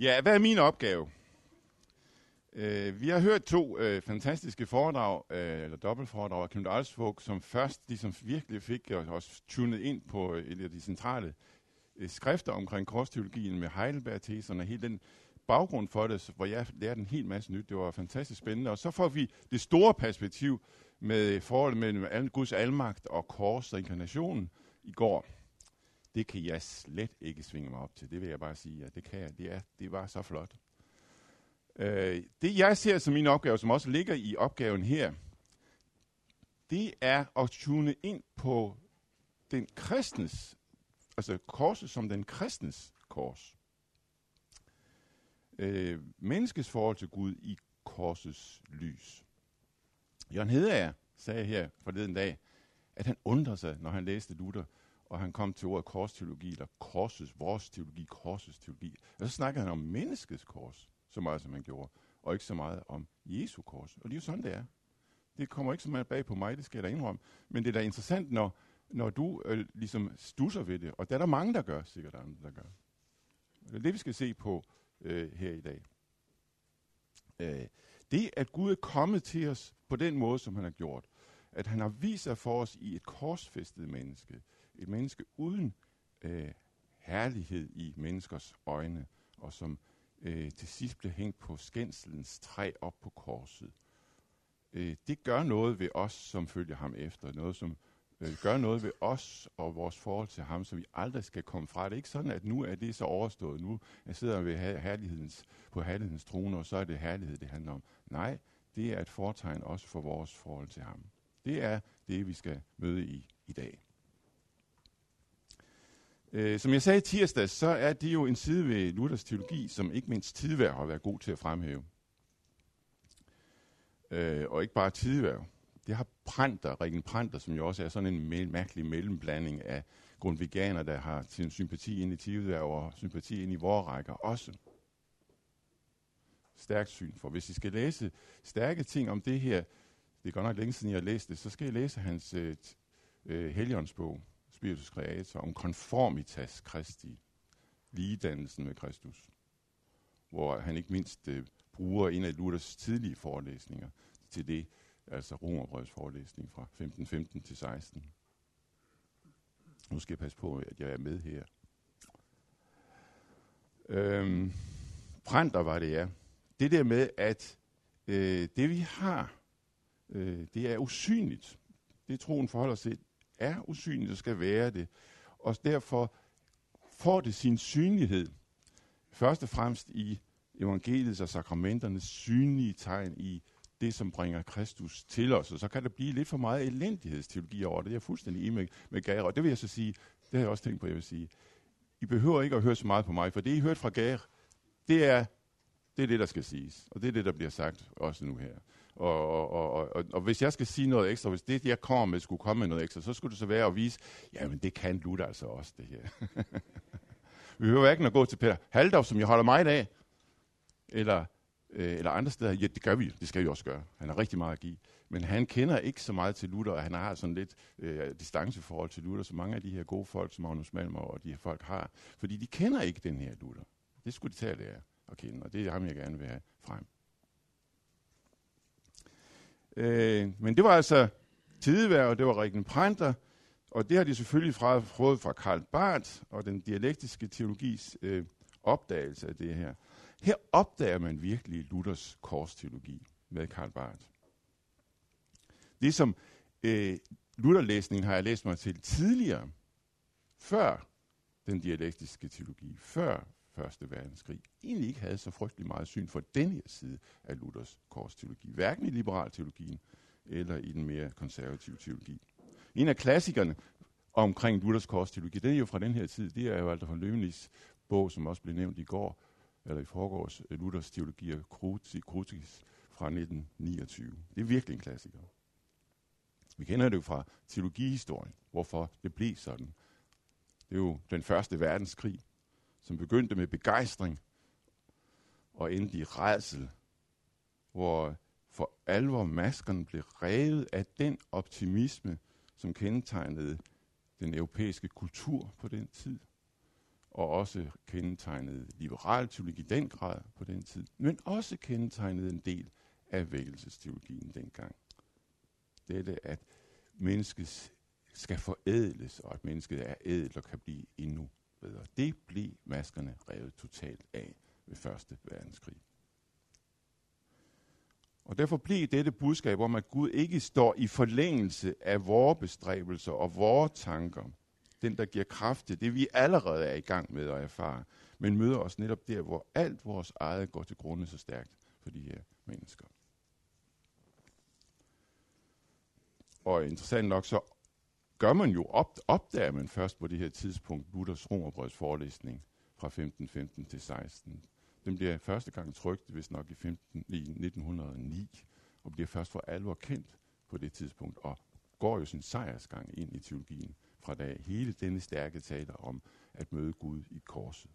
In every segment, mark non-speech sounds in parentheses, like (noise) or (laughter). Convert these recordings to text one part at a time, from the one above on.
Ja, hvad er min opgave? Uh, vi har hørt to uh, fantastiske foredrag, uh, eller dobbeltforedrag af Knud Alsvog, som først ligesom virkelig fik os tunet ind på et af de centrale uh, skrifter omkring korsteologien med Heidelberg-teserne og hele den baggrund for det, hvor jeg lærte en hel masse nyt. Det var fantastisk spændende. Og så får vi det store perspektiv med forholdet mellem Guds almagt og kors og inkarnationen i går. Det kan jeg slet ikke svinge mig op til. Det vil jeg bare sige. Ja, det kan jeg. Det, er, det var så flot. Øh, det jeg ser som min opgave, som også ligger i opgaven her, det er at tune ind på den kristnes, altså korset som den kristnes kors. Øh, menneskets forhold til Gud i korsets lys. Jørgen Hedager sagde her forleden dag, at han undrede sig, når han læste Luther, og han kom til ordet korsteologi, eller korsets, vores teologi, korsets teologi. Og så snakkede han om menneskets kors, så meget som han gjorde, og ikke så meget om Jesu kors. Og det er jo sådan, det er. Det kommer ikke så meget bag på mig, det skal jeg da indrømme. Men det er da interessant, når, når du øh, ligesom stusser ved det. Og der er der mange, der gør, sikkert andre, der gør. Det er det, vi skal se på øh, her i dag. Øh, det, at Gud er kommet til os på den måde, som han har gjort, at han har vist sig for os i et korsfæstet menneske, et menneske uden øh, herlighed i menneskers øjne, og som øh, til sidst blev hængt på skændselens træ op på korset. Øh, det gør noget ved os, som følger ham efter. Noget, som øh, gør noget ved os og vores forhold til ham, som vi aldrig skal komme fra. Det er ikke sådan, at nu er det så overstået. Nu jeg sidder ved herlighedens, på herlighedens trone, og så er det herlighed, det handler om. Nej, det er et fortegn også for vores forhold til ham. Det er det, vi skal møde i i dag. Øh, som jeg sagde tirsdag, så er det jo en side ved Luthers teologi, som ikke mindst tidvær har været god til at fremhæve. Øh, og ikke bare tidvær. Det har Pranter, Rikken Pranter, som jo også er sådan en me- mærkelig mellemblanding af grundveganer, der har sin sympati ind i tidvær og sympati ind i vores rækker også. Stærkt syn for. Hvis I skal læse stærke ting om det her, det er godt nok længe siden, jeg har læst det, så skal I læse hans øh, øh, Helligåndsbog, Spiritus Creator, om conformitas Christi, ligedannelsen med Kristus, hvor han ikke mindst øh, bruger en af Luthers tidlige forelæsninger til det, altså Romerbrøds forelæsning fra 1515 til 16. Nu skal jeg passe på, at jeg er med her. Øhm, Prænder var det, ja. Det der med, at øh, det vi har, øh, det er usynligt. Det troen forholder sig er usynligt og skal være det. Og derfor får det sin synlighed. Først og fremmest i evangeliets og sakramenternes synlige tegn i det, som bringer Kristus til os. Og så kan der blive lidt for meget elendighedsteologi over det. Det er jeg fuldstændig enig med, med Gare. Og det vil jeg så sige, det har jeg også tænkt på, jeg vil sige. I behøver ikke at høre så meget på mig, for det, I hørt fra Gare, det er, det er det, der skal siges. Og det er det, der bliver sagt også nu her. Og, og, og, og, og hvis jeg skal sige noget ekstra, hvis det, jeg kommer med, skulle komme med noget ekstra, så skulle det så være at vise, jamen det kan Luther altså også, det her. (laughs) Vi behøver ikke at gå til Peter Haldorf, som jeg holder meget af, eller, øh, eller andre steder. Ja, det gør vi, det skal vi også gøre. Han har rigtig meget at give. Men han kender ikke så meget til Luther, og han har sådan lidt øh, distanceforhold til Luther, som mange af de her gode folk, som Magnus Malmer og de her folk har. Fordi de kender ikke den her Luther. Det skulle de tage at lære at kende, og det er ham, jeg gerne vil have frem. Øh, men det var altså tidevær, og det var Rikken Printer, og det har de selvfølgelig fra, fået fra Karl Barth og den dialektiske teologis øh, opdagelse af det her. Her opdager man virkelig Luthers korsteologi med Karl Barth. Det som øh, Lutherlæsningen har jeg læst mig til tidligere, før den dialektiske teologi, før Første Verdenskrig, egentlig ikke havde så frygtelig meget syn for den her side af Luthers korsteologi. Hverken i liberal teologien eller i den mere konservative teologi. En af klassikerne omkring Luthers korsteologi, det er jo fra den her tid, det er jo Walter von Løvenlis bog, som også blev nævnt i går, eller i forgårs, Luthers teologi og Krutis fra 1929. Det er virkelig en klassiker. Vi kender det jo fra teologihistorien, hvorfor det blev sådan. Det er jo den første verdenskrig, som begyndte med begejstring og endte i redsel, hvor for alvor maskerne blev revet af den optimisme, som kendetegnede den europæiske kultur på den tid. og også kendetegnede liberal teologi i den grad på den tid, men også kendetegnede en del af vækkelsesteologien dengang. Dette, at mennesket skal forædles, og at mennesket er ædelt og kan blive endnu bedre. Det blev maskerne revet totalt af ved Første Verdenskrig. Og derfor blev dette budskab om, at Gud ikke står i forlængelse af vores bestræbelser og vores tanker, den der giver kraft til det, vi allerede er i gang med at erfare, men møder os netop der, hvor alt vores eget går til grunde så stærkt for de her mennesker. Og interessant nok, så gør man jo, op, opdager man først på det her tidspunkt Luthers romerbrøds forelæsning fra 1515 til 16. Den bliver første gang trykt, hvis nok i, 15, i 1909, og bliver først for alvor kendt på det tidspunkt, og går jo sin sejrsgang ind i teologien fra da hele denne stærke taler om at møde Gud i korset.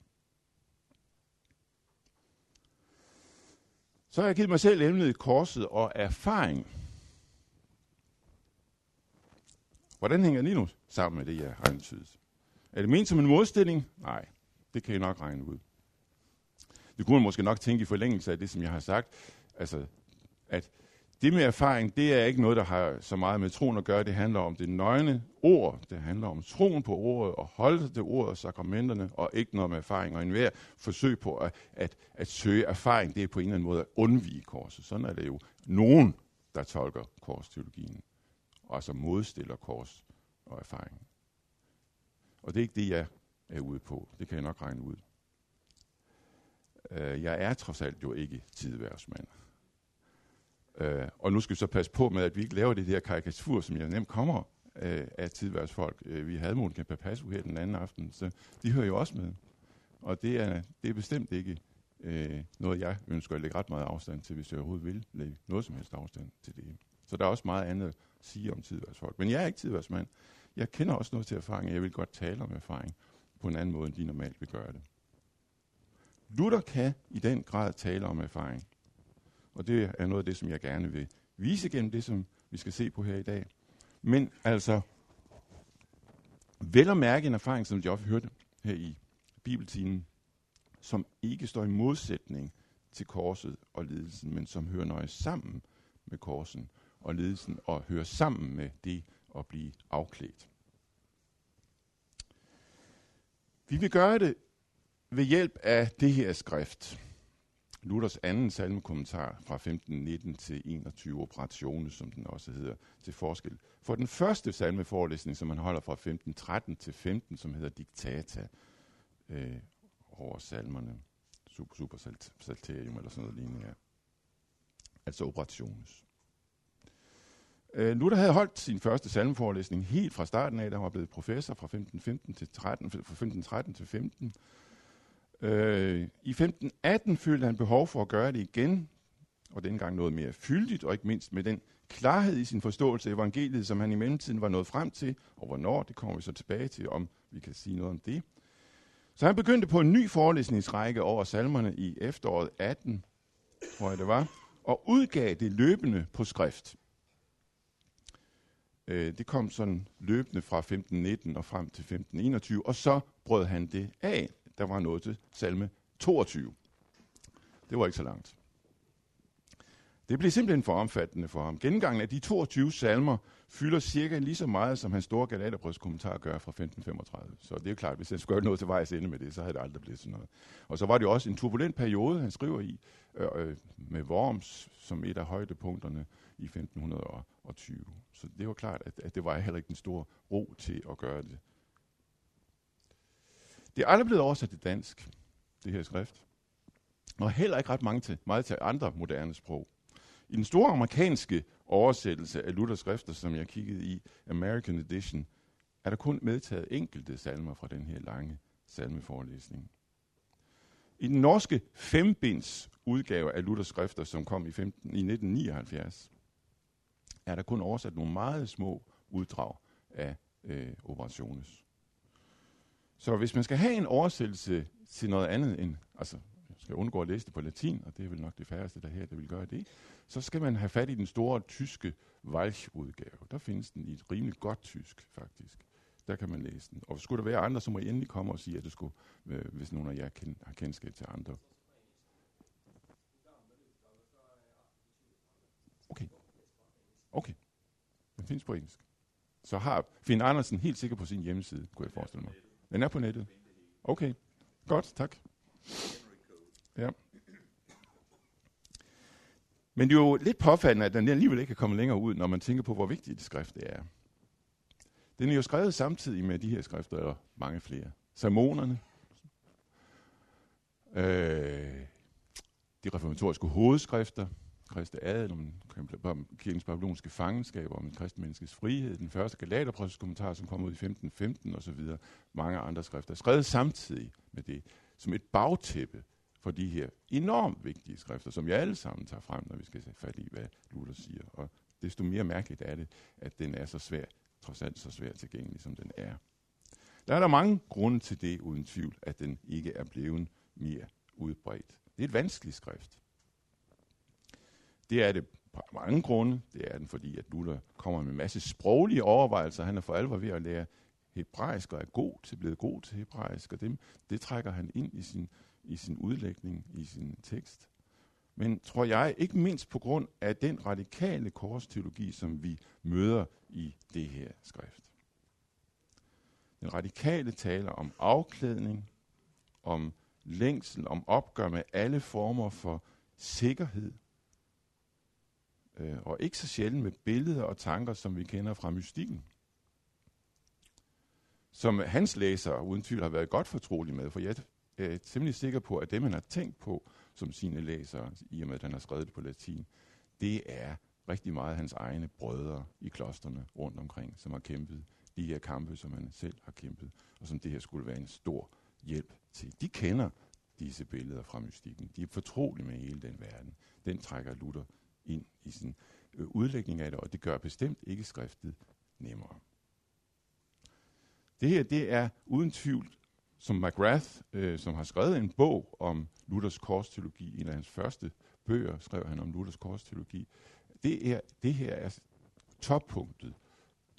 Så har jeg givet mig selv emnet korset og erfaring. Hvordan hænger det nu sammen med det, jeg har antydet? Er det ment som en modstilling? Nej, det kan I nok regne ud. Det kunne man måske nok tænke i forlængelse af det, som jeg har sagt. Altså, at det med erfaring, det er ikke noget, der har så meget med troen at gøre. Det handler om det nøgne ord. Det handler om troen på ordet og holde det ord og sakramenterne, og ikke noget med erfaring. Og enhver forsøg på at, at, at søge erfaring, det er på en eller anden måde at undvige korset. Sådan er det jo nogen, der tolker korsteologien, og altså modstiller kors og erfaring. Og det er ikke det, jeg er ude på. Det kan jeg nok regne ud. Øh, jeg er trods alt jo ikke tidværdsmand. Øh, og nu skal vi så passe på med, at vi ikke laver det der karikatur, som jeg nemt kommer øh, af tidværdsfolk. Øh, vi havde Monika Papassu her den anden aften, så de hører jo også med. Og det er, det er bestemt ikke øh, noget, jeg ønsker at lægge ret meget afstand til, hvis jeg overhovedet vil lægge noget som helst afstand til det. Så der er også meget andet at sige om tidværsfolk. Men jeg er ikke tidværsmand. Jeg kender også noget til erfaring, og jeg vil godt tale om erfaring på en anden måde, end de normalt vil gøre det. Luther kan i den grad tale om erfaring. Og det er noget af det, som jeg gerne vil vise gennem det, som vi skal se på her i dag. Men altså, vel at mærke en erfaring, som Joff hørte her i bibeltimen, som ikke står i modsætning til korset og lidelsen, men som hører nøje sammen med korsen og lidelsen, og hører sammen med det at blive afklædt. Vi vil gøre det ved hjælp af det her skrift. Luthers anden salmekommentar fra 1519 til 21 operationer, som den også hedder, til forskel. For den første salmeforelæsning, som man holder fra 1513 til 15, som hedder Diktata, øh, over salmerne, super, super salt, salterium eller sådan noget lignende Ja. Altså operationes. Øh, Luther havde holdt sin første salmeforelæsning helt fra starten af, da han var blevet professor fra 1515 til 13, fra 1513 til 15. Øh, I 1518 følte han behov for at gøre det igen, og dengang noget mere fyldigt, og ikke mindst med den klarhed i sin forståelse af evangeliet, som han i mellemtiden var nået frem til, og hvornår, det kommer vi så tilbage til, om vi kan sige noget om det. Så han begyndte på en ny forelæsningsrække over salmerne i efteråret 18, tror jeg det var, og udgav det løbende på skrift. Øh, det kom sådan løbende fra 1519 og frem til 1521, og så brød han det af der var noget til salme 22. Det var ikke så langt. Det blev simpelthen for omfattende for ham. Gengangen af de 22 salmer fylder cirka lige så meget, som hans store Galaterbrøds kommentar gør fra 1535. Så det er klart, hvis han skulle gøre noget til vejs ende med det, så havde det aldrig blevet sådan noget. Og så var det jo også en turbulent periode, han skriver i, øh, øh med Worms som et af højdepunkterne i 1520. Så det var klart, at, at det var heller ikke den store ro til at gøre det det er aldrig blevet oversat til dansk, det her skrift. Og heller ikke ret mange til, meget til andre moderne sprog. I den store amerikanske oversættelse af Luthers skrifter, som jeg kiggede i, American Edition, er der kun medtaget enkelte salmer fra den her lange salmeforelæsning. I den norske fembinds udgave af Luthers skrifter, som kom i, 15, i 1979, er der kun oversat nogle meget små uddrag af øh, operationes. Så hvis man skal have en oversættelse til noget andet end, altså skal undgå at læse det på latin, og det er vel nok det færreste der her, der vil gøre det, så skal man have fat i den store tyske Walch-udgave. Der findes den i et rimelig godt tysk, faktisk. der kan man læse den. Og skulle der være andre, så må I endelig komme og sige, at det skulle, øh, hvis nogen af jer kend, har kendskab til andre. Okay. Okay. Den findes på engelsk. Så har Finn Andersen helt sikkert på sin hjemmeside, kunne jeg forestille mig. Den er på nettet. Okay. Godt, tak. Ja. Men det er jo lidt påfaldende, at den alligevel ikke kan komme længere ud, når man tænker på, hvor vigtigt det skrift det er. Den er jo skrevet samtidig med de her skrifter, og mange flere. Sermonerne, øh, de reformatoriske hovedskrifter, Kristi Adel, om kirkens babylonske fangenskab, om kristne menneskes frihed, den første Galaterbrevskommentar, som kom ud i 1515 osv., mange andre skrifter, skrevet samtidig med det, som et bagtæppe for de her enormt vigtige skrifter, som jeg alle sammen tager frem, når vi skal se fat i, hvad Luther siger. Og desto mere mærkeligt er det, at den er så svær, trods alt så svær tilgængelig, som den er. Der er der mange grunde til det, uden tvivl, at den ikke er blevet mere udbredt. Det er et vanskeligt skrift. Det er det på mange grunde. Det er den, fordi at Luther kommer med en masse sproglige overvejelser. Han er for alvor ved at lære hebraisk og er god til, blevet god til hebraisk, og dem, det trækker han ind i sin, i sin udlægning, i sin tekst. Men tror jeg, ikke mindst på grund af den radikale korsteologi, som vi møder i det her skrift. Den radikale taler om afklædning, om længsel, om opgør med alle former for sikkerhed, øh, og ikke så sjældent med billeder og tanker, som vi kender fra mystikken. Som hans læsere uden tvivl har været godt fortrolige med, for jeg er temmelig sikker på, at det, man har tænkt på som sine læsere, i og med at han har skrevet det på latin, det er rigtig meget hans egne brødre i klosterne rundt omkring, som har kæmpet de her kampe, som han selv har kæmpet, og som det her skulle være en stor hjælp til. De kender disse billeder fra mystikken. De er fortrolige med hele den verden. Den trækker Luther ind i sin øh, udlægning af det, og det gør bestemt ikke skriftet nemmere. Det her, det er uden tvivl, som McGrath, øh, som har skrevet en bog om Luthers korsteologi, en af hans første bøger skrev han om Luthers korsteologi. Det, er, det her er toppunktet,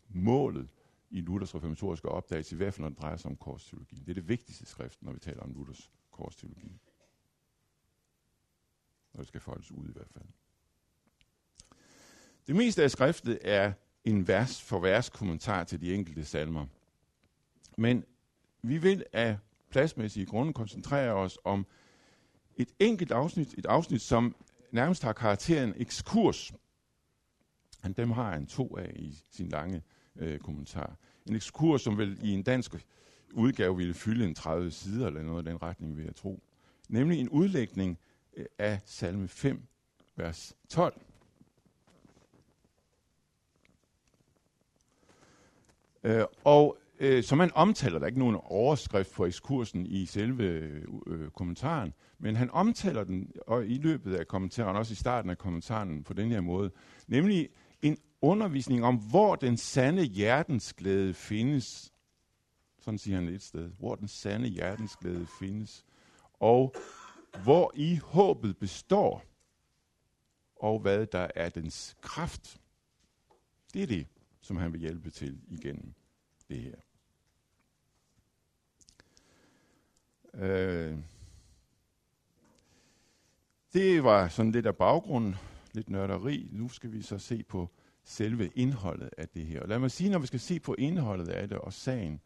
målet i Luthers reformatoriske opdagelse, i hvert fald når det drejer sig om korsteologi. Det er det vigtigste skrift, når vi taler om Luthers korsteologi. Når det skal foldes ud i hvert fald. Det meste af skriftet er en vers for vers kommentar til de enkelte salmer. Men vi vil af pladsmæssige grunde koncentrere os om et enkelt afsnit, et afsnit, som nærmest har karakteren ekskurs. Han dem har han to af i sin lange øh, kommentar. En ekskurs, som vel i en dansk udgave ville fylde en 30 sider eller noget i den retning, vil jeg tro. Nemlig en udlægning øh, af salme 5, vers 12. Øh, og øh, som man omtaler, der er ikke nogen overskrift på ekskursen i selve øh, øh, kommentaren, men han omtaler den og i løbet af kommentaren, også i starten af kommentaren på den her måde, nemlig en undervisning om, hvor den sande hjertensglæde findes. Sådan siger han et sted. Hvor den sande hjertensglæde findes. Og hvor i håbet består. Og hvad der er dens kraft. Det er det, som han vil hjælpe til igennem det her. Øh, det var sådan lidt af baggrunden, lidt nørderi. Nu skal vi så se på selve indholdet af det her. Og lad mig sige, når vi skal se på indholdet af det og sagen,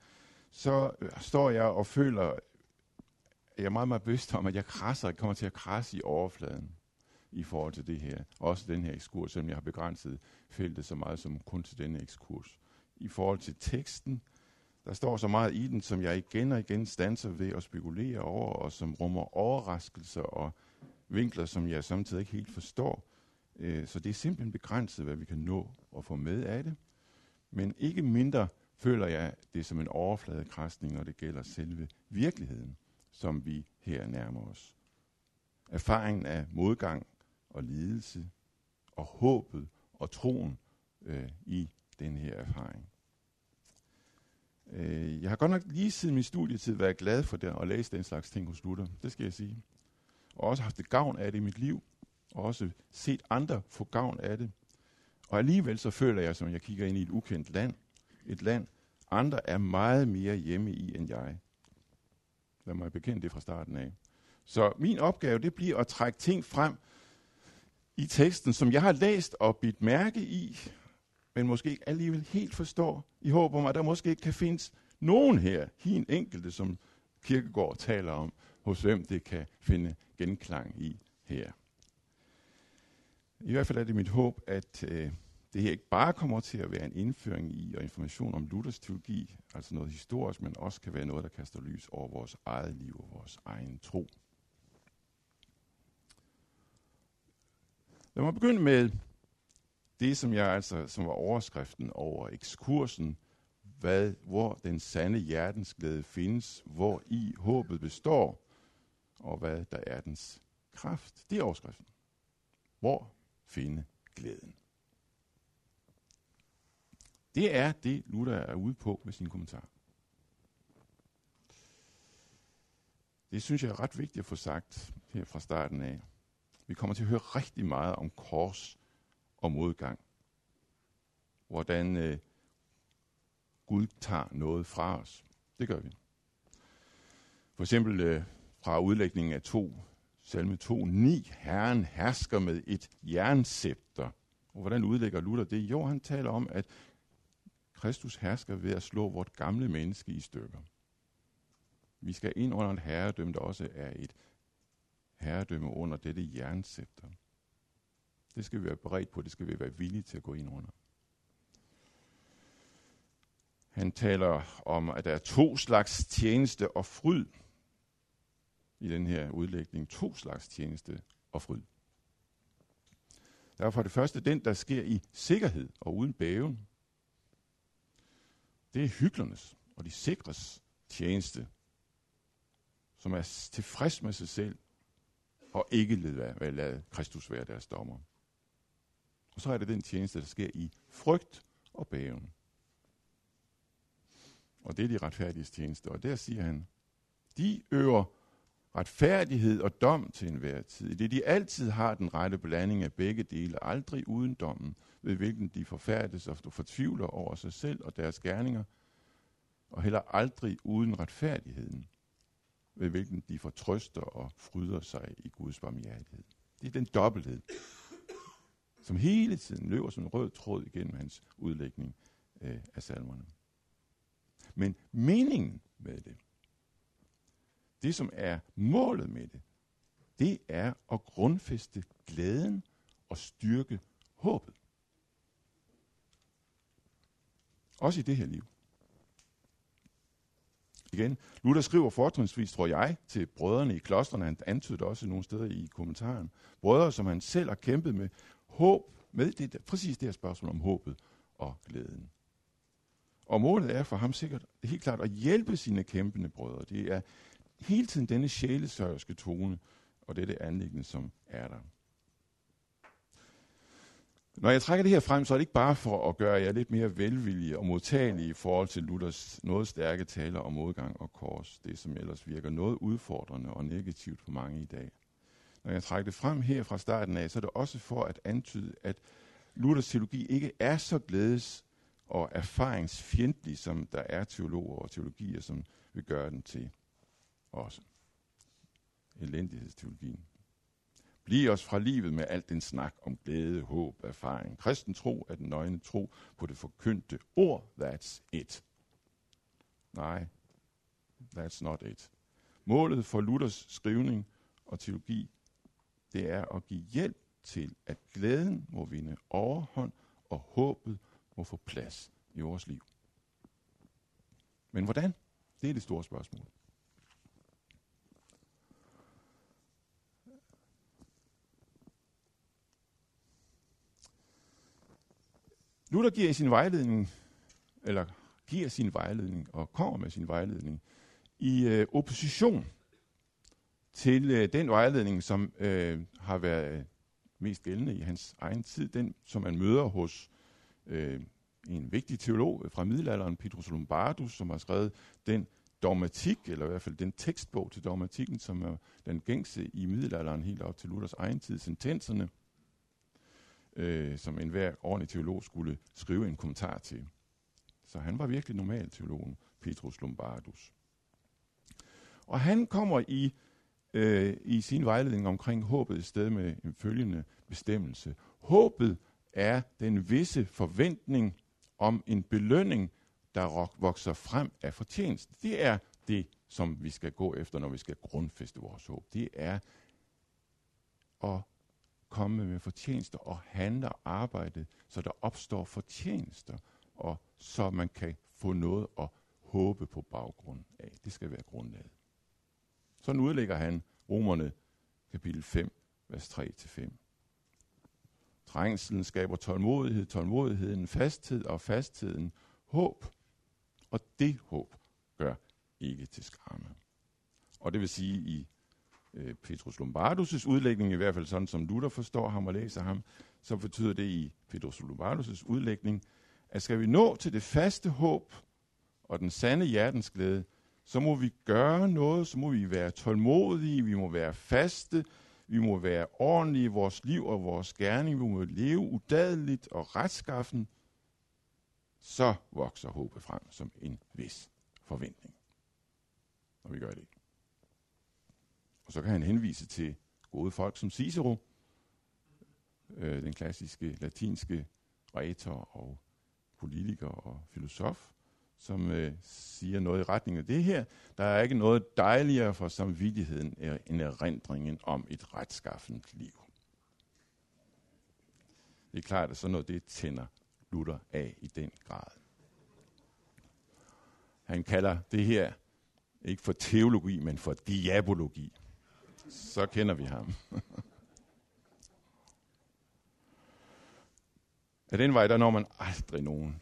så øh, står jeg og føler, at jeg er meget, meget bevidst om, at jeg krasser, jeg kommer til at krasse i overfladen i forhold til det her. Også den her ekskurs, selvom jeg har begrænset feltet så meget som kun til denne ekskurs. I forhold til teksten, der står så meget i den, som jeg igen og igen stanser ved at spekulere over, og som rummer overraskelser og vinkler, som jeg samtidig ikke helt forstår. Øh, så det er simpelthen begrænset, hvad vi kan nå at få med af det. Men ikke mindre føler jeg det som en overfladekræsning, når det gælder selve virkeligheden, som vi her nærmer os. Erfaringen af modgang og lidelse, og håbet og troen øh, i den her erfaring. Øh, jeg har godt nok lige siden min studietid været glad for det, at læse den slags ting hos Luther. Det skal jeg sige. Og også haft det gavn af det i mit liv. Og også set andre få gavn af det. Og alligevel så føler jeg, som jeg kigger ind i et ukendt land. Et land andre er meget mere hjemme i end jeg. Lad mig bekende det fra starten af. Så min opgave, det bliver at trække ting frem i teksten, som jeg har læst og bidt mærke i, men måske ikke alligevel helt forstår, i håb om, at der måske kan findes nogen her, hin enkelte, som Kirkegård taler om, hos hvem det kan finde genklang i her. I hvert fald er det mit håb, at øh, det her ikke bare kommer til at være en indføring i og information om Luthers teologi, altså noget historisk, men også kan være noget, der kaster lys over vores eget liv og vores egen tro. Lad mig begynde med det, som jeg altså, som var overskriften over ekskursen, hvad, hvor den sande hjertensglæde findes, hvor i håbet består, og hvad der er dens kraft. Det er overskriften. Hvor finde glæden? Det er det, Luther er ude på med sin kommentar. Det synes jeg er ret vigtigt at få sagt her fra starten af. Vi kommer til at høre rigtig meget om kors og modgang. Hvordan øh, Gud tager noget fra os. Det gør vi. For eksempel øh, fra udlægningen af 2, salme 2, 9, Herren hersker med et jernscepter. Og hvordan udlægger Luther det? Jo, han taler om, at Kristus hersker ved at slå vort gamle menneske i stykker. Vi skal ind under et herredømme, der også er et herredømme under dette jernscepter. Det skal vi være beredt på, det skal vi være villige til at gå ind under. Han taler om, at der er to slags tjeneste og fryd i den her udlægning. To slags tjeneste og fryd. Der er for det første den, der sker i sikkerhed og uden bæven. Det er hyggelernes og de sikres tjeneste, som er tilfreds med sig selv og ikke lader Kristus være deres dommer. Og så er det den tjeneste, der sker i frygt og bæven. Og det er de retfærdiges tjeneste. Og der siger han, de øver retfærdighed og dom til enhver tid. Det de altid har den rette blanding af begge dele, aldrig uden dommen, ved hvilken de forfærdes og fortvivler over sig selv og deres gerninger, og heller aldrig uden retfærdigheden, ved hvilken de fortrøster og fryder sig i Guds barmhjertighed. Det er den dobbelthed, som hele tiden løber som en rød tråd igennem hans udlægning øh, af salmerne. Men meningen med det, det som er målet med det, det er at grundfæste glæden og styrke håbet. Også i det her liv. Igen, Luther skriver fortrinsvis, tror jeg, til brødrene i klostrene, han antydede også nogle steder i kommentaren, brødre, som han selv har kæmpet med håb, med det, præcis det her spørgsmål om håbet og glæden. Og målet er for ham sikkert helt klart at hjælpe sine kæmpende brødre. Det er hele tiden denne sjælesørgerske tone og dette anlæggende, som er der. Når jeg trækker det her frem, så er det ikke bare for at gøre jer lidt mere velvillige og modtagelige i forhold til Luthers noget stærke taler om modgang og kors, det som ellers virker noget udfordrende og negativt for mange i dag. Når jeg trækker det frem her fra starten af, så er det også for at antyde, at Luthers teologi ikke er så glædes- og erfaringsfjendtlig, som der er teologer og teologier, som vil gøre den til også. Elendighedsteologien. Bliv os fra livet med alt den snak om glæde, håb, erfaring. Kristen tro er den nøgne tro på det forkyndte ord. That's it. Nej, that's not it. Målet for Luthers skrivning og teologi, det er at give hjælp til, at glæden må vinde overhånd, og håbet må få plads i vores liv. Men hvordan? Det er det store spørgsmål. Luther giver sin vejledning, eller giver sin vejledning og kommer med sin vejledning i øh, opposition til øh, den vejledning, som øh, har været øh, mest gældende i hans egen tid, den som man møder hos øh, en vigtig teolog fra middelalderen, Petrus Lombardus, som har skrevet den dogmatik, eller i hvert fald den tekstbog til dogmatikken, som er den gængse i middelalderen helt op til Luthers egen tid, sentenserne, øh, som enhver ordentlig teolog skulle skrive en kommentar til. Så han var virkelig normal teologen, Petrus Lombardus. Og han kommer i, øh, i sin vejledning omkring håbet i sted med en følgende bestemmelse. Håbet er den visse forventning om en belønning, der vokser frem af fortjeneste. Det er det, som vi skal gå efter, når vi skal grundfeste vores håb. Det er at komme med fortjenester og handle og arbejde, så der opstår fortjenester, og så man kan få noget at håbe på baggrund af. Det skal være grundlaget. Sådan udlægger han Romerne kapitel 5, vers 3-5. Trængselen skaber tålmodighed, tålmodigheden fasthed og fastheden håb. Og det håb gør ikke til skamme. Og det vil sige i øh, Petrus Lombardus' udlægning, i hvert fald sådan som Luther forstår ham og læser ham, så betyder det i Petrus Lombardus' udlægning, at skal vi nå til det faste håb og den sande hjertens glæde, så må vi gøre noget, så må vi være tålmodige, vi må være faste, vi må være ordentlige i vores liv og vores gerning, vi må leve udadeligt og retskaffen, så vokser håbet frem som en vis forventning. Og vi gør det. Og så kan han henvise til gode folk som Cicero, øh, den klassiske latinske retor og politiker og filosof, som øh, siger noget i retning af det her. Der er ikke noget dejligere for samvittigheden end erindringen om et retskaffent liv. Det er klart, at sådan noget det tænder Luther af i den grad. Han kalder det her ikke for teologi, men for diabologi. Så kender vi ham. (laughs) Af den vej, der når man aldrig nogen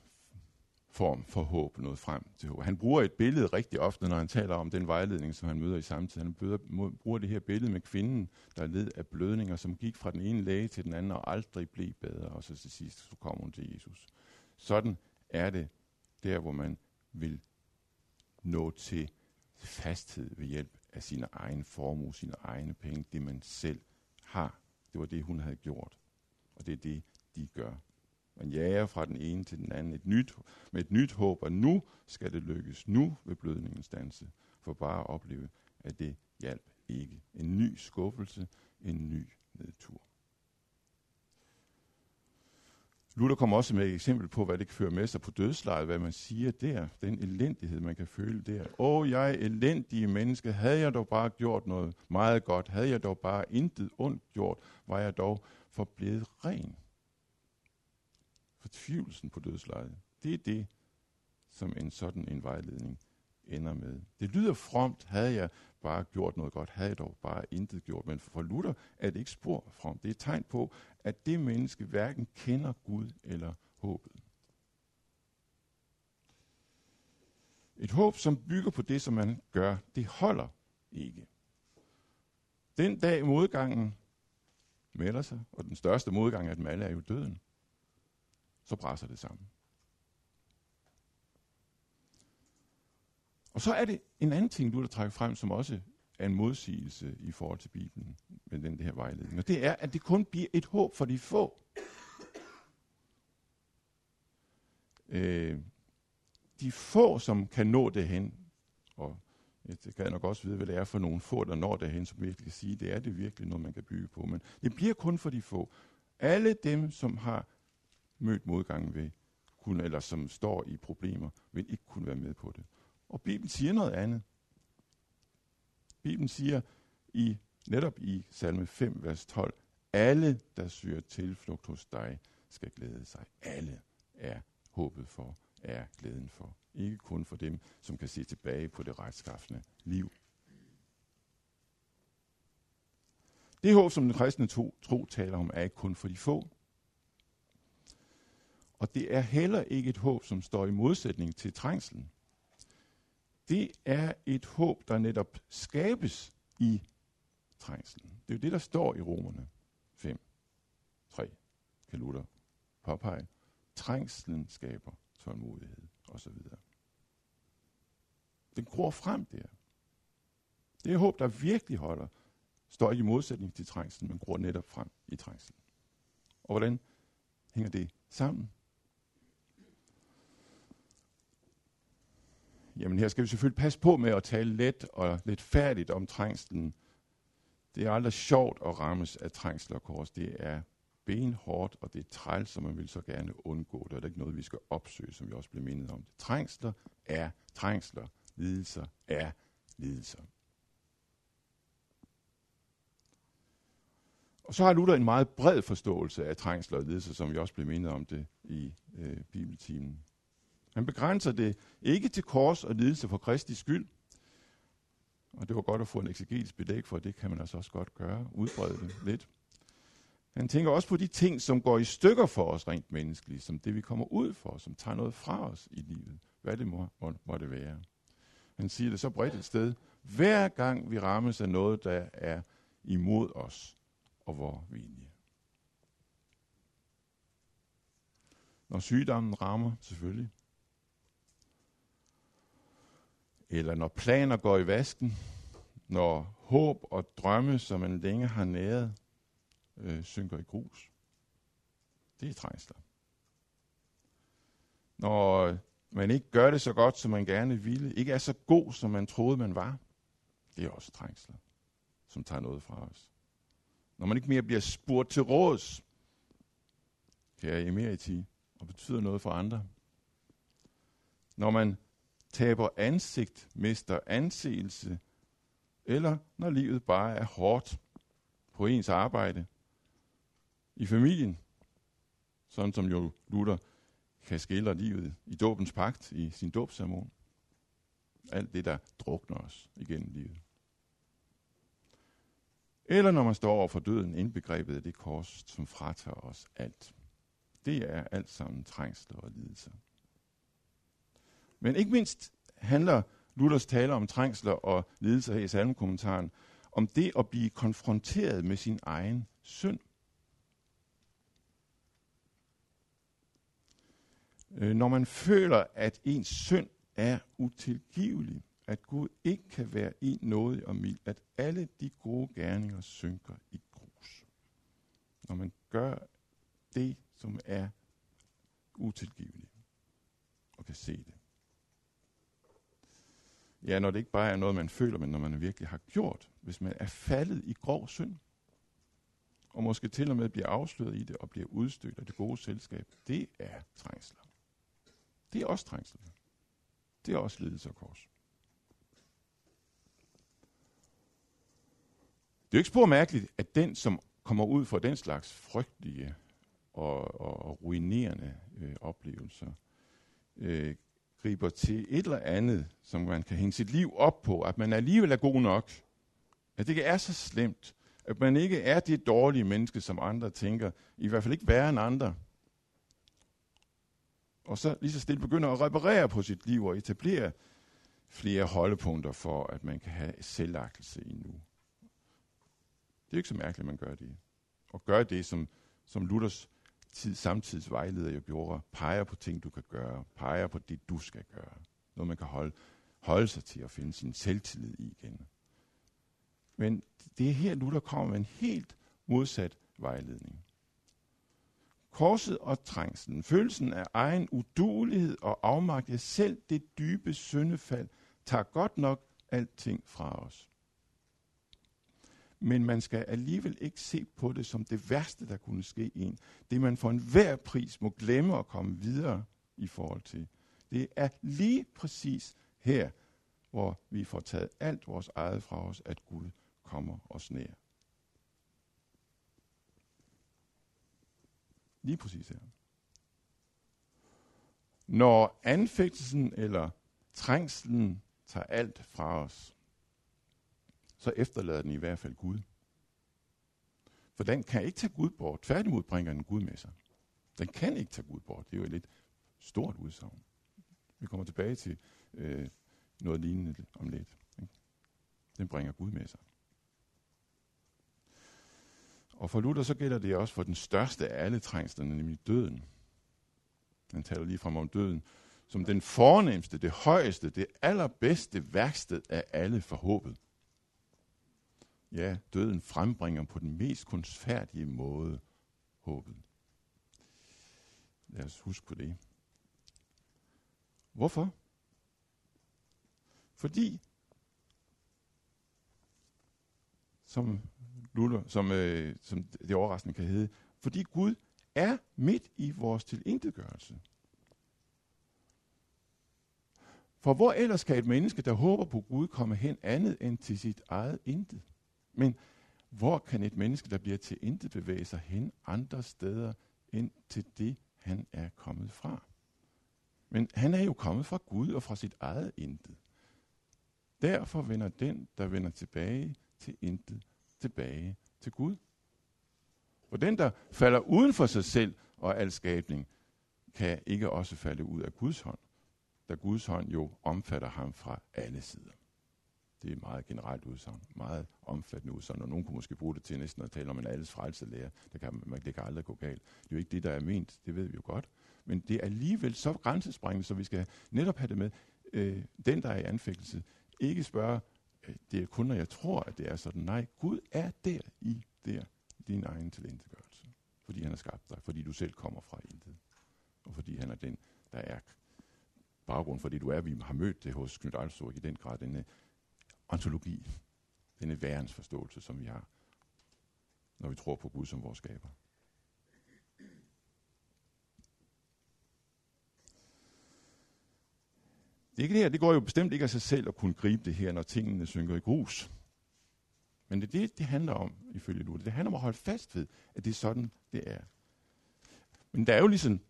form for håb noget frem til håb. Han bruger et billede rigtig ofte, når han taler om den vejledning, som han møder i samtiden. Han bøder, bruger det her billede med kvinden, der led af blødninger, som gik fra den ene læge til den anden og aldrig blev bedre, og så til sidst så kom hun til Jesus. Sådan er det der, hvor man vil nå til fasthed ved hjælp af sine egne formue, sine egne penge, det man selv har. Det var det, hun havde gjort. Og det er det, de gør. Man jager fra den ene til den anden et nyt, med et nyt håb, og nu skal det lykkes. Nu vil blødningen stanse, for bare at opleve, at det hjalp ikke. En ny skuffelse, en ny nedtur. Luther kommer også med et eksempel på, hvad det kan føre med sig på dødslejet, hvad man siger der, den elendighed, man kan føle der. Åh, jeg elendige menneske, havde jeg dog bare gjort noget meget godt, havde jeg dog bare intet ondt gjort, var jeg dog forblevet ren fortvivlelsen på dødslejet. Det er det, som en sådan en vejledning ender med. Det lyder fromt, havde jeg bare gjort noget godt, havde jeg dog bare intet gjort. Men for Luther er det ikke spor fromt. Det er et tegn på, at det menneske hverken kender Gud eller håbet. Et håb, som bygger på det, som man gør, det holder ikke. Den dag modgangen melder sig, og den største modgang af dem alle er jo døden, så brænder det sammen. Og så er det en anden ting, du der trækker frem, som også er en modsigelse i forhold til Bibelen med den her vejledning. Og det er, at det kun bliver et håb for de få. Øh, de få, som kan nå det hen, og det kan jeg nok også vide, hvad det er for nogle få, der når derhen, som virkelig kan sige, det er det virkelig noget, man kan bygge på. Men det bliver kun for de få. Alle dem, som har mødt modgangen ved, kunne, eller som står i problemer, vil ikke kunne være med på det. Og Bibelen siger noget andet. Bibelen siger i, netop i salme 5, vers 12, alle, der søger tilflugt hos dig, skal glæde sig. Alle er håbet for, er glæden for. Ikke kun for dem, som kan se tilbage på det retskaffende liv. Det håb, som den kristne tro, tro taler om, er ikke kun for de få. Og det er heller ikke et håb, som står i modsætning til trængslen. Det er et håb, der netop skabes i trængslen. Det er jo det, der står i Romerne 5, 3, kan Luther påpege. Trængslen skaber tålmodighed osv. Den gror frem der. Det er håb, der virkelig holder, står ikke i modsætning til trængslen, men gror netop frem i trængslen. Og hvordan hænger det sammen? Jamen her skal vi selvfølgelig passe på med at tale let og lidt færdigt om trængslen. Det er aldrig sjovt at rammes af trængsel og kors. Det er benhårdt, og det er træls, som man vil så gerne undgå. Det er ikke noget, vi skal opsøge, som vi også blev mindet om. Trængsler er trængsler. Lidelser er lidelser. Og så har Luther en meget bred forståelse af trængsler og lidelser, som vi også blev mindet om det i øh, bibeltimen. Han begrænser det ikke til kors og lidelse for Kristi skyld. Og det var godt at få en eksegetisk belæg for, det kan man altså også godt gøre, udbrede det lidt. Han tænker også på de ting, som går i stykker for os rent menneskeligt, som det vi kommer ud for, som tager noget fra os i livet, hvad det må, må, må det være. Han siger det så bredt et sted. Hver gang vi rammes af noget, der er imod os og vores vilje. Når sygdommen rammer, selvfølgelig. Eller når planer går i vasken. Når håb og drømme, som man længe har næret, øh, synker i grus. Det er trængsler. Når øh, man ikke gør det så godt, som man gerne ville, ikke er så god, som man troede, man var, det er også trængsler, som tager noget fra os. Når man ikke mere bliver spurgt til råds, her i emeriti, og betyder noget for andre. Når man taber ansigt, mister anseelse, eller når livet bare er hårdt på ens arbejde, i familien, sådan som jo Luther kan skildre livet i dåbens pagt i sin dåbsermon. Alt det, der drukner os igennem livet. Eller når man står over for døden, indbegrebet af det kors, som fratager os alt. Det er alt sammen trængsler og lidelser. Men ikke mindst handler Luthers tale om trængsler og lidelser her i salmekommentaren, om det at blive konfronteret med sin egen synd. Øh, når man føler, at ens synd er utilgivelig, at Gud ikke kan være i nådig og mild, at alle de gode gerninger synker i grus. Når man gør det, som er utilgiveligt, og kan se det. Ja, når det ikke bare er noget, man føler, men når man virkelig har gjort. Hvis man er faldet i grov synd, og måske til og med bliver afsløret i det, og bliver udstødt af det gode selskab, det er trængsler. Det er også trængsler. Det er også lidelse og kors. Det er jo ikke spor mærkeligt, at den, som kommer ud for den slags frygtelige og, og, og ruinerende øh, oplevelser, øh, griber til et eller andet, som man kan hænge sit liv op på, at man alligevel er god nok, at det ikke er så slemt, at man ikke er det dårlige menneske, som andre tænker, i hvert fald ikke værre end andre. Og så lige så stille begynder at reparere på sit liv og etablere flere holdepunkter for, at man kan have selvagtelse endnu. Det er ikke så mærkeligt, at man gør det. Og gør det, som, som Luthers tid, samtidsvejleder jo gjorde, peger på ting, du kan gøre, peger på det, du skal gøre. Noget, man kan holde, holde sig til at finde sin selvtillid i igen. Men det er her, Luther kommer med en helt modsat vejledning. Korset og trængslen, følelsen af egen udulighed og afmagt, ja selv det dybe syndefald, tager godt nok alting fra os men man skal alligevel ikke se på det som det værste, der kunne ske en. Det man for enhver pris må glemme at komme videre i forhold til. Det er lige præcis her, hvor vi får taget alt vores eget fra os, at Gud kommer os nær. Lige præcis her. Når anfægtelsen eller trængslen tager alt fra os, så efterlader den i hvert fald Gud. For den kan ikke tage Gud bort. Tværtimod bringer den Gud med sig. Den kan ikke tage Gud bort. Det er jo et lidt stort udsagn. Vi kommer tilbage til øh, noget lignende om lidt. Ikke? Den bringer Gud med sig. Og for Luther så gælder det også for den største af alle trængslerne, nemlig døden. Han taler lige frem om døden som den fornemmeste, det højeste, det allerbedste værksted af alle forhåbet. Ja, døden frembringer på den mest kunstfærdige måde håbet. Lad os huske på det. Hvorfor? Fordi, som, Luther, som, øh, som det overraskende kan hedde, fordi Gud er midt i vores tilintetgørelse. For hvor ellers kan et menneske, der håber på Gud, komme hen andet end til sit eget intet? Men hvor kan et menneske, der bliver til intet, bevæge sig hen andre steder end til det, han er kommet fra? Men han er jo kommet fra Gud og fra sit eget intet. Derfor vender den, der vender tilbage til intet, tilbage til Gud. For den, der falder uden for sig selv og al skabning, kan ikke også falde ud af Guds hånd, da Guds hånd jo omfatter ham fra alle sider. Det er et meget generelt udsagn, meget omfattende udsagn, og nogen kunne måske bruge det til næsten at tale om en alles frelselærer. Det kan, man, det kan aldrig gå galt. Det er jo ikke det, der er ment, det ved vi jo godt. Men det er alligevel så grænsesprængende, så vi skal netop have det med. Øh, den, der er i anfægtelse, ikke spørge, øh, det er kun, når jeg tror, at det er sådan. Nej, Gud er der i der, din egen tilintetgørelse. Fordi han har skabt dig, fordi du selv kommer fra intet. Og fordi han er den, der er baggrund for det, du er. Vi har mødt det hos Knud Alstorg i den grad, denne ontologi, denne værens forståelse, som vi har, når vi tror på Gud som vores skaber. Det, ikke det, her, det går jo bestemt ikke af sig selv at kunne gribe det her, når tingene synker i grus. Men det er det, det handler om, ifølge Luther. Det handler om at holde fast ved, at det er sådan, det er. Men der er jo ligesom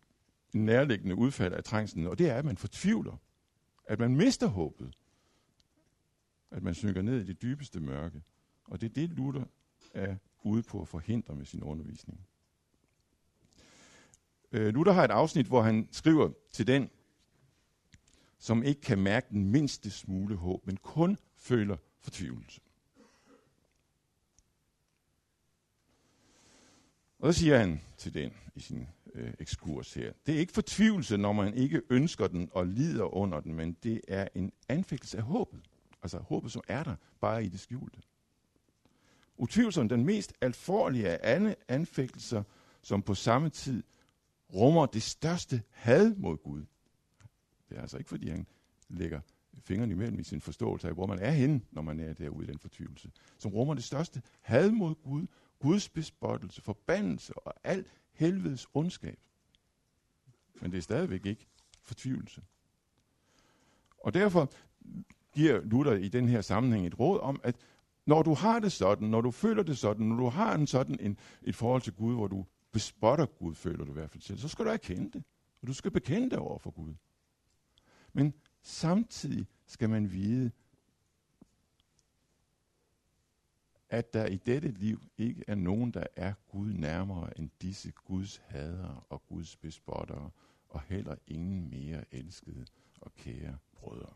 en nærliggende udfald af trængslen, og det er, at man fortvivler. At man mister håbet. At man synker ned i det dybeste mørke. Og det er det, Luther er ude på at forhindre med sin undervisning. Øh, Luther har et afsnit, hvor han skriver til den, som ikke kan mærke den mindste smule håb, men kun føler fortvivlelse. Og så siger han til den i sin øh, ekskurs her, det er ikke fortvivlelse, når man ikke ønsker den og lider under den, men det er en anfægtelse af håbet. Altså håbet, som er der, bare i det skjulte. Utvivlsomt den mest alvorlige af alle anfægtelser, som på samme tid rummer det største had mod Gud. Det er altså ikke, fordi han lægger fingrene imellem i sin forståelse af, hvor man er henne, når man er derude i den fortvivlelse. Som rummer det største had mod Gud, Guds bespottelse, forbandelse og al helvedes ondskab. Men det er stadigvæk ikke fortvivlelse. Og derfor giver Luther i den her sammenhæng et råd om, at når du har det sådan, når du føler det sådan, når du har en sådan en, et forhold til Gud, hvor du bespotter Gud, føler du i hvert fald selv, så skal du erkende det. Og du skal bekende det over for Gud. Men samtidig skal man vide, at der i dette liv ikke er nogen, der er Gud nærmere end disse Guds hadere og Guds bespottere, og heller ingen mere elskede og kære brødre.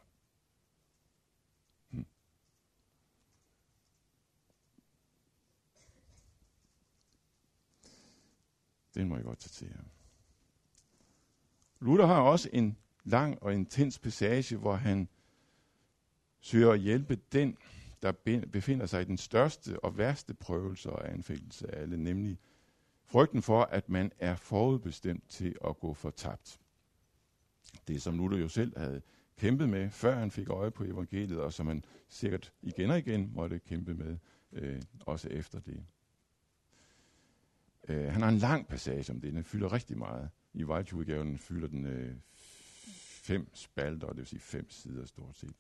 Den må jeg godt tage til jer. Luther har også en lang og intens passage, hvor han søger at hjælpe den, der befinder sig i den største og værste prøvelse og anfældelse af alle, nemlig frygten for, at man er forudbestemt til at gå fortabt. Det, som Luther jo selv havde kæmpet med, før han fik øje på evangeliet, og som han sikkert igen og igen måtte kæmpe med, øh, også efter det. Øh, han har en lang passage om det, den fylder rigtig meget. I White fylder den øh, fem spalter, det vil sige fem sider stort set.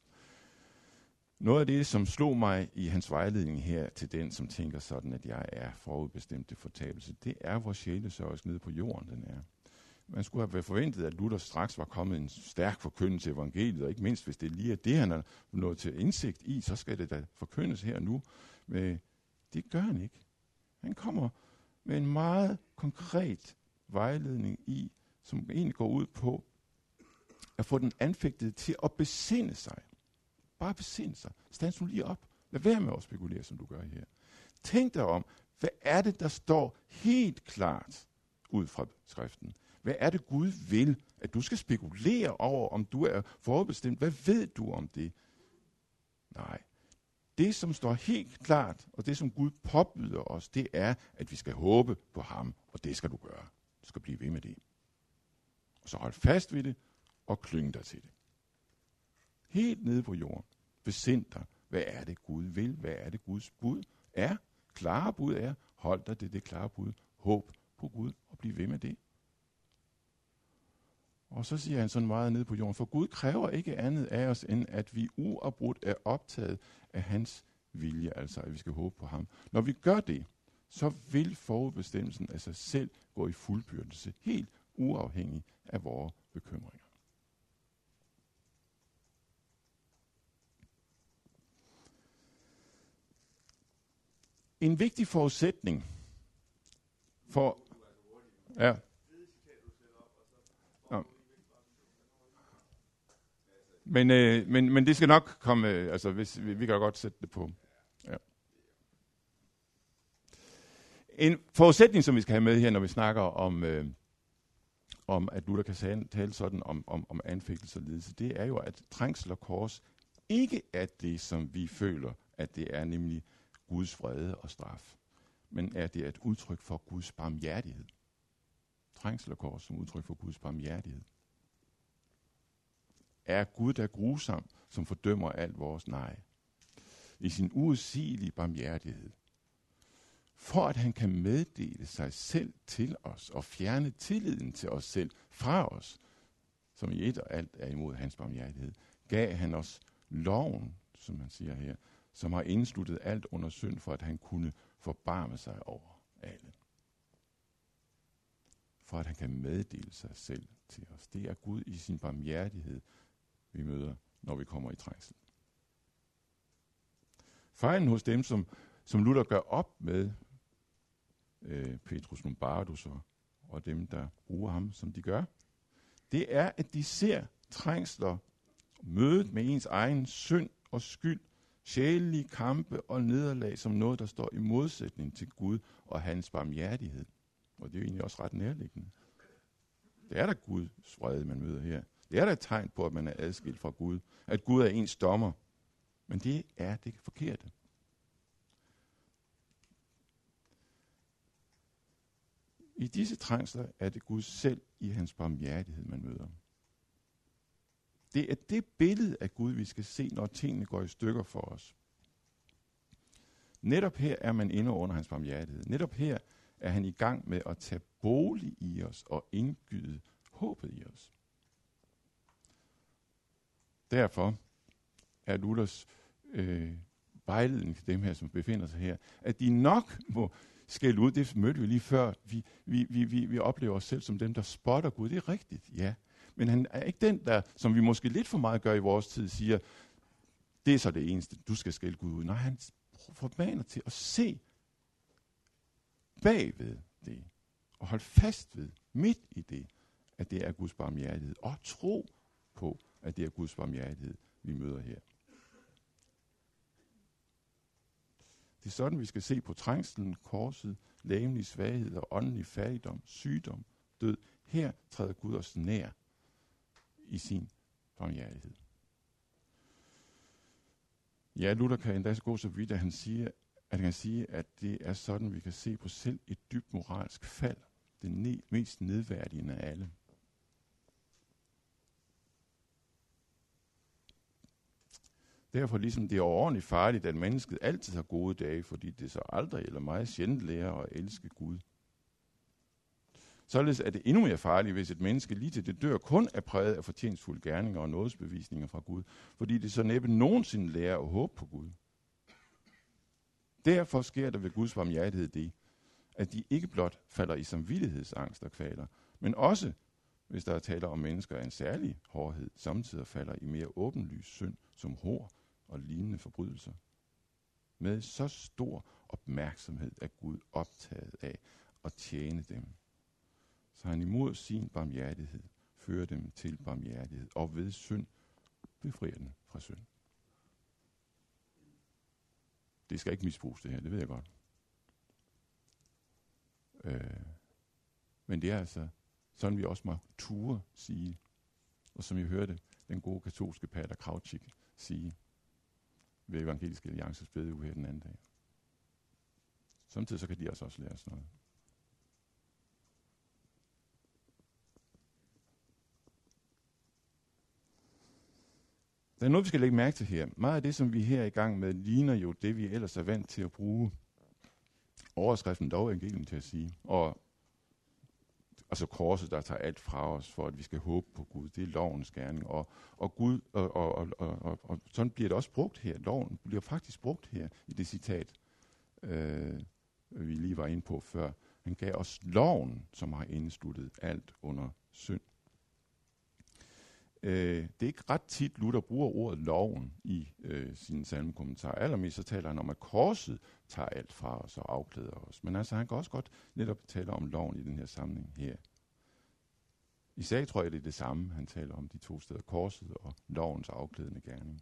Noget af det, som slog mig i hans vejledning her til den, som tænker sådan, at jeg er forudbestemt til fortabelse, det er, hvor sjælesørgelsen nede på jorden den er. Man skulle have forventet, at Luther straks var kommet en stærk forkyndelse til evangeliet, og ikke mindst, hvis det lige er det, han er nået til indsigt i, så skal det da forkyndes her nu. Men det gør han ikke. Han kommer med en meget konkret vejledning i, som egentlig går ud på at få den anfægtede til at besinde sig. Bare besinde sig. Stans nu lige op. Lad være med at spekulere, som du gør her. Tænk dig om, hvad er det, der står helt klart ud fra skriften? Hvad er det, Gud vil, at du skal spekulere over, om du er forudbestemt? Hvad ved du om det? Nej. Det, som står helt klart, og det, som Gud påbyder os, det er, at vi skal håbe på ham, og det skal du gøre. Du skal blive ved med det. Og så hold fast ved det, og klynge dig til det. Helt nede på jorden. Besind dig. Hvad er det, Gud vil? Hvad er det, Guds bud er? Klare bud er, hold dig det, det klare bud. Håb på Gud og bliv ved med det. Og så siger han sådan meget ned på jorden, for Gud kræver ikke andet af os, end at vi uafbrudt er optaget af hans vilje, altså at vi skal håbe på ham. Når vi gør det, så vil forudbestemmelsen af sig selv gå i fuldbyrdelse, helt uafhængig af vores bekymringer. En vigtig forudsætning for... Ja. Men, øh, men, men det skal nok komme, øh, altså hvis, vi, vi kan godt sætte det på. Ja. En forudsætning, som vi skal have med her, når vi snakker om, øh, om at Luther kan tale sådan om, om, om anfægtelse og lidelse, det er jo, at trængsel og kors ikke er det, som vi føler, at det er, nemlig Guds vrede og straf, men er det et udtryk for Guds barmhjertighed. Trængsel og kors som udtryk for Guds barmhjertighed. Er Gud der grusom, som fordømmer alt vores nej? I sin uudsigelige barmhjertighed. For at han kan meddele sig selv til os og fjerne tilliden til os selv fra os, som i et og alt er imod hans barmhjertighed, gav han os loven, som man siger her, som har indsluttet alt under synd, for at han kunne forbarme sig over alle. For at han kan meddele sig selv til os. Det er Gud i sin barmhjertighed, vi møder, når vi kommer i trængsel. Fejlen hos dem, som, som Luther gør op med øh, Petrus Lombardus og, og dem, der bruger ham, som de gør, det er, at de ser trængsler, mødet med ens egen synd og skyld, sjælelige kampe og nederlag som noget, der står i modsætning til Gud og hans barmhjertighed. Og det er jo egentlig også ret nærliggende. Det er der Guds vrede, man møder her. Det er da et tegn på, at man er adskilt fra Gud. At Gud er ens dommer. Men det er det forkerte. I disse trængsler er det Gud selv i hans barmhjertighed, man møder. Det er det billede af Gud, vi skal se, når tingene går i stykker for os. Netop her er man inde under hans barmhjertighed. Netop her er han i gang med at tage bolig i os og indgyde håbet i os. Derfor er Luthers øh, vejledning til dem her, som befinder sig her, at de nok må skælde ud. Det mødte vi lige før. Vi, vi, vi, vi, vi oplever os selv som dem, der spotter Gud. Det er rigtigt, ja. Men han er ikke den, der, som vi måske lidt for meget gør i vores tid, siger, det er så det eneste, du skal skælde Gud ud. Nej, han formaner til at se bagved det, og holde fast ved, midt i det, at det er Guds barmhjertighed, og tro på, at det er Guds barmhjertighed, vi møder her. Det er sådan, vi skal se på trængslen, korset, lægemlig svaghed og åndelig fattigdom, sygdom, død. Her træder Gud os nær i sin barmhjertighed. Ja, Luther kan endda gå så vidt, at han siger, at han kan sige, at det er sådan, vi kan se på selv et dybt moralsk fald, det ne- mest nedværdigende af alle. Derfor ligesom det er overordentligt farligt, at mennesket altid har gode dage, fordi det så aldrig eller meget sjældent lærer at elske Gud. Således er det endnu mere farligt, hvis et menneske lige til det dør kun er præget af fortjensfulde gerninger og nådesbevisninger fra Gud, fordi det så næppe nogensinde lærer at håbe på Gud. Derfor sker der ved Guds barmhjertighed det, at de ikke blot falder i samvittighedsangst og kvaler, men også, hvis der er tale om mennesker af en særlig hårdhed, samtidig falder i mere åbenlys synd som hår og lignende forbrydelser. Med så stor opmærksomhed er Gud optaget af at tjene dem. Så han imod sin barmhjertighed fører dem til barmhjertighed, og ved synd befrier den fra synd. Det skal ikke misbruges det her, det ved jeg godt. Øh, men det er altså sådan, vi også må ture sige. Og som I hørte den gode katolske pater Krautschik sige ved Evangeliske Alliances bedeuge her den anden dag. Samtidig så kan de altså også lære os noget. Der er noget, vi skal lægge mærke til her. Meget af det, som vi her er i gang med, ligner jo det, vi ellers er vant til at bruge overskriften dog evangelium til at sige. Og altså korset, der tager alt fra os, for at vi skal håbe på Gud. Det er lovens gerning. Og, og, Gud, og, og, og, og, og, og sådan bliver det også brugt her. Loven bliver faktisk brugt her i det citat, øh, vi lige var inde på før. Han gav os loven, som har indsluttet alt under synd. Øh, det er ikke ret tit, Luther bruger ordet loven i øh, sin salmekommentar. Allermest så taler han om, at korset tager alt fra os og afklæder os. Men altså, han kan også godt netop tale om loven i den her samling her. I sag tror jeg, det er det samme, han taler om de to steder, korset og lovens afklædende gerning.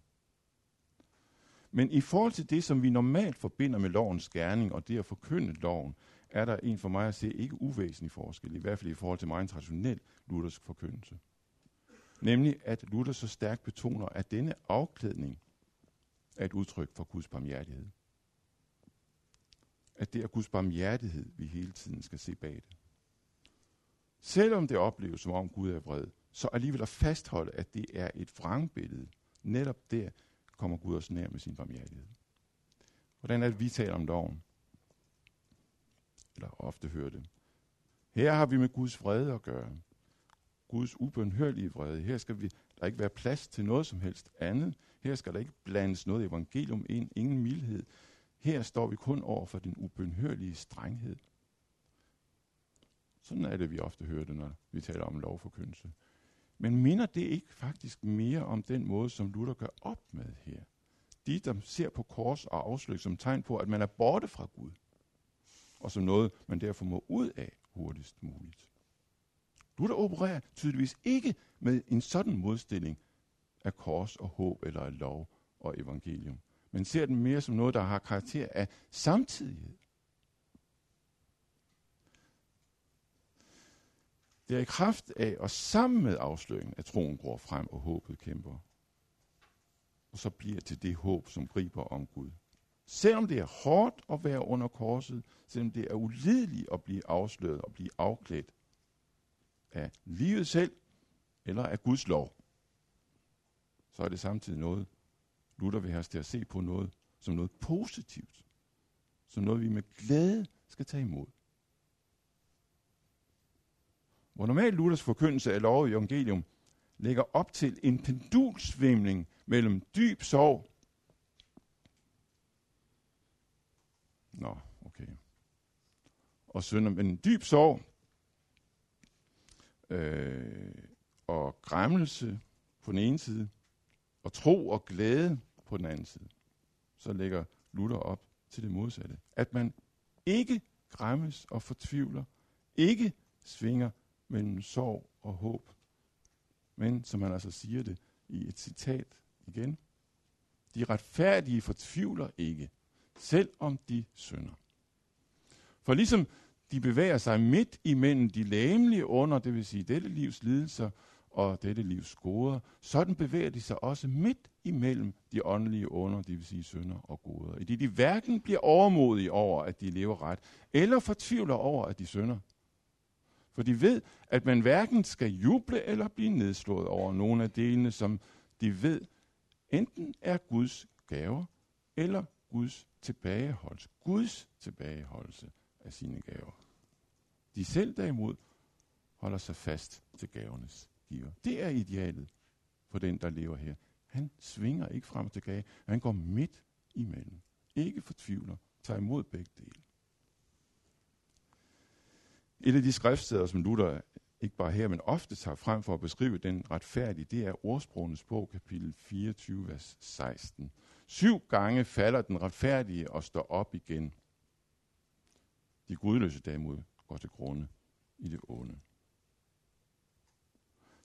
Men i forhold til det, som vi normalt forbinder med lovens gerning og det at forkynde loven, er der en for mig at se ikke uvæsentlig forskel, i hvert fald i forhold til meget traditionel luthersk forkyndelse. Nemlig at Luther så stærkt betoner, at denne afklædning er et udtryk for Guds barmhjertighed. At det er Guds barmhjertighed, vi hele tiden skal se bag det. Selvom det opleves, som om Gud er vred, så alligevel at fastholde, at det er et vrangbillede. Netop der kommer Gud os nær med sin barmhjertighed. Hvordan er det, vi taler om loven? Eller ofte hører det. Her har vi med Guds vrede at gøre. Guds ubønhørlige vrede. Her skal vi, der ikke være plads til noget som helst andet. Her skal der ikke blandes noget evangelium ind, ingen mildhed. Her står vi kun over for den ubønhørlige strenghed. Sådan er det, vi ofte hører det, når vi taler om lovforkyndelse. Men minder det ikke faktisk mere om den måde, som Luther gør op med her? De, der ser på kors og afsløg som tegn på, at man er borte fra Gud, og som noget, man derfor må ud af hurtigst muligt. Luther opererer tydeligvis ikke med en sådan modstilling af kors og håb eller af lov og evangelium, men ser den mere som noget, der har karakter af samtidighed. Det er i kraft af og sammen med afsløringen, at troen går frem og håbet kæmper. Og så bliver til det håb, som griber om Gud. Selvom det er hårdt at være under korset, selvom det er ulideligt at blive afsløret og blive afklædt af livet selv eller af Guds lov, så er det samtidig noget, Luther vil have os til at se på noget som noget positivt. Som noget, vi med glæde skal tage imod. Hvor normalt Luthers forkyndelse af lov i evangelium lægger op til en pendulsvimling mellem dyb sorg. Nå, okay. Og synder, men dyb sorg øh, og græmmelse på den ene side, og tro og glæde på den anden side. Så lægger Luther op til det modsatte. At man ikke græmmes og fortvivler, ikke svinger mellem sorg og håb. Men, som han altså siger det i et citat igen, de retfærdige fortvivler ikke, selvom de synder. For ligesom de bevæger sig midt imellem de læmelige under, det vil sige dette livs lidelser og dette livs goder, sådan bevæger de sig også midt imellem de åndelige under, det vil sige synder og goder. I det de hverken bliver overmodige over, at de lever ret, eller fortvivler over, at de synder. For de ved, at man hverken skal juble eller blive nedslået over nogle af delene, som de ved enten er Guds gaver eller Guds tilbageholdelse. Guds tilbageholdelse af sine gaver. De selv derimod holder sig fast til gavernes giver. Det er idealet for den, der lever her. Han svinger ikke frem og tilbage. Han går midt imellem. Ikke fortvivler. Tager imod begge dele. Et af de skriftsteder, som Luther ikke bare her, men ofte tager frem for at beskrive den retfærdige, det er ordsprogenes bog, kapitel 24, vers 16. Syv gange falder den retfærdige og står op igen. De gudløse derimod går til grunde i det onde.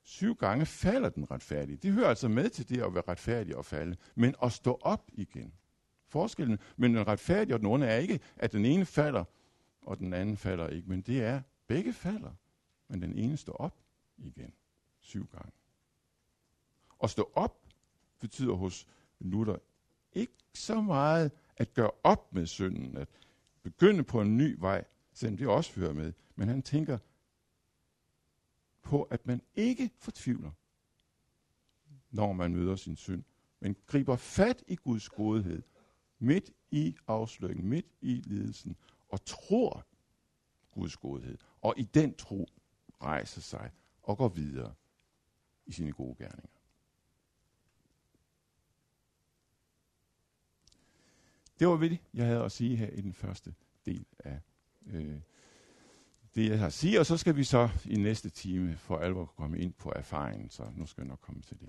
Syv gange falder den retfærdige. Det hører altså med til det at være retfærdig og falde, men at stå op igen. Forskellen mellem den retfærdige og den onde er ikke, at den ene falder, og den anden falder ikke. Men det er, begge falder, men den ene står op igen syv gange. At stå op betyder hos Luther ikke så meget at gøre op med synden, at begynde på en ny vej, selvom det også fører med. Men han tænker på, at man ikke fortvivler, når man møder sin synd, men griber fat i Guds godhed, midt i afsløringen, midt i lidelsen, og tror Guds godhed, og i den tro rejser sig og går videre i sine gode gerninger. Det var det, jeg havde at sige her i den første del af øh, det, jeg har at sige. Og så skal vi så i næste time for alvor komme ind på erfaringen, så nu skal jeg nok komme til det.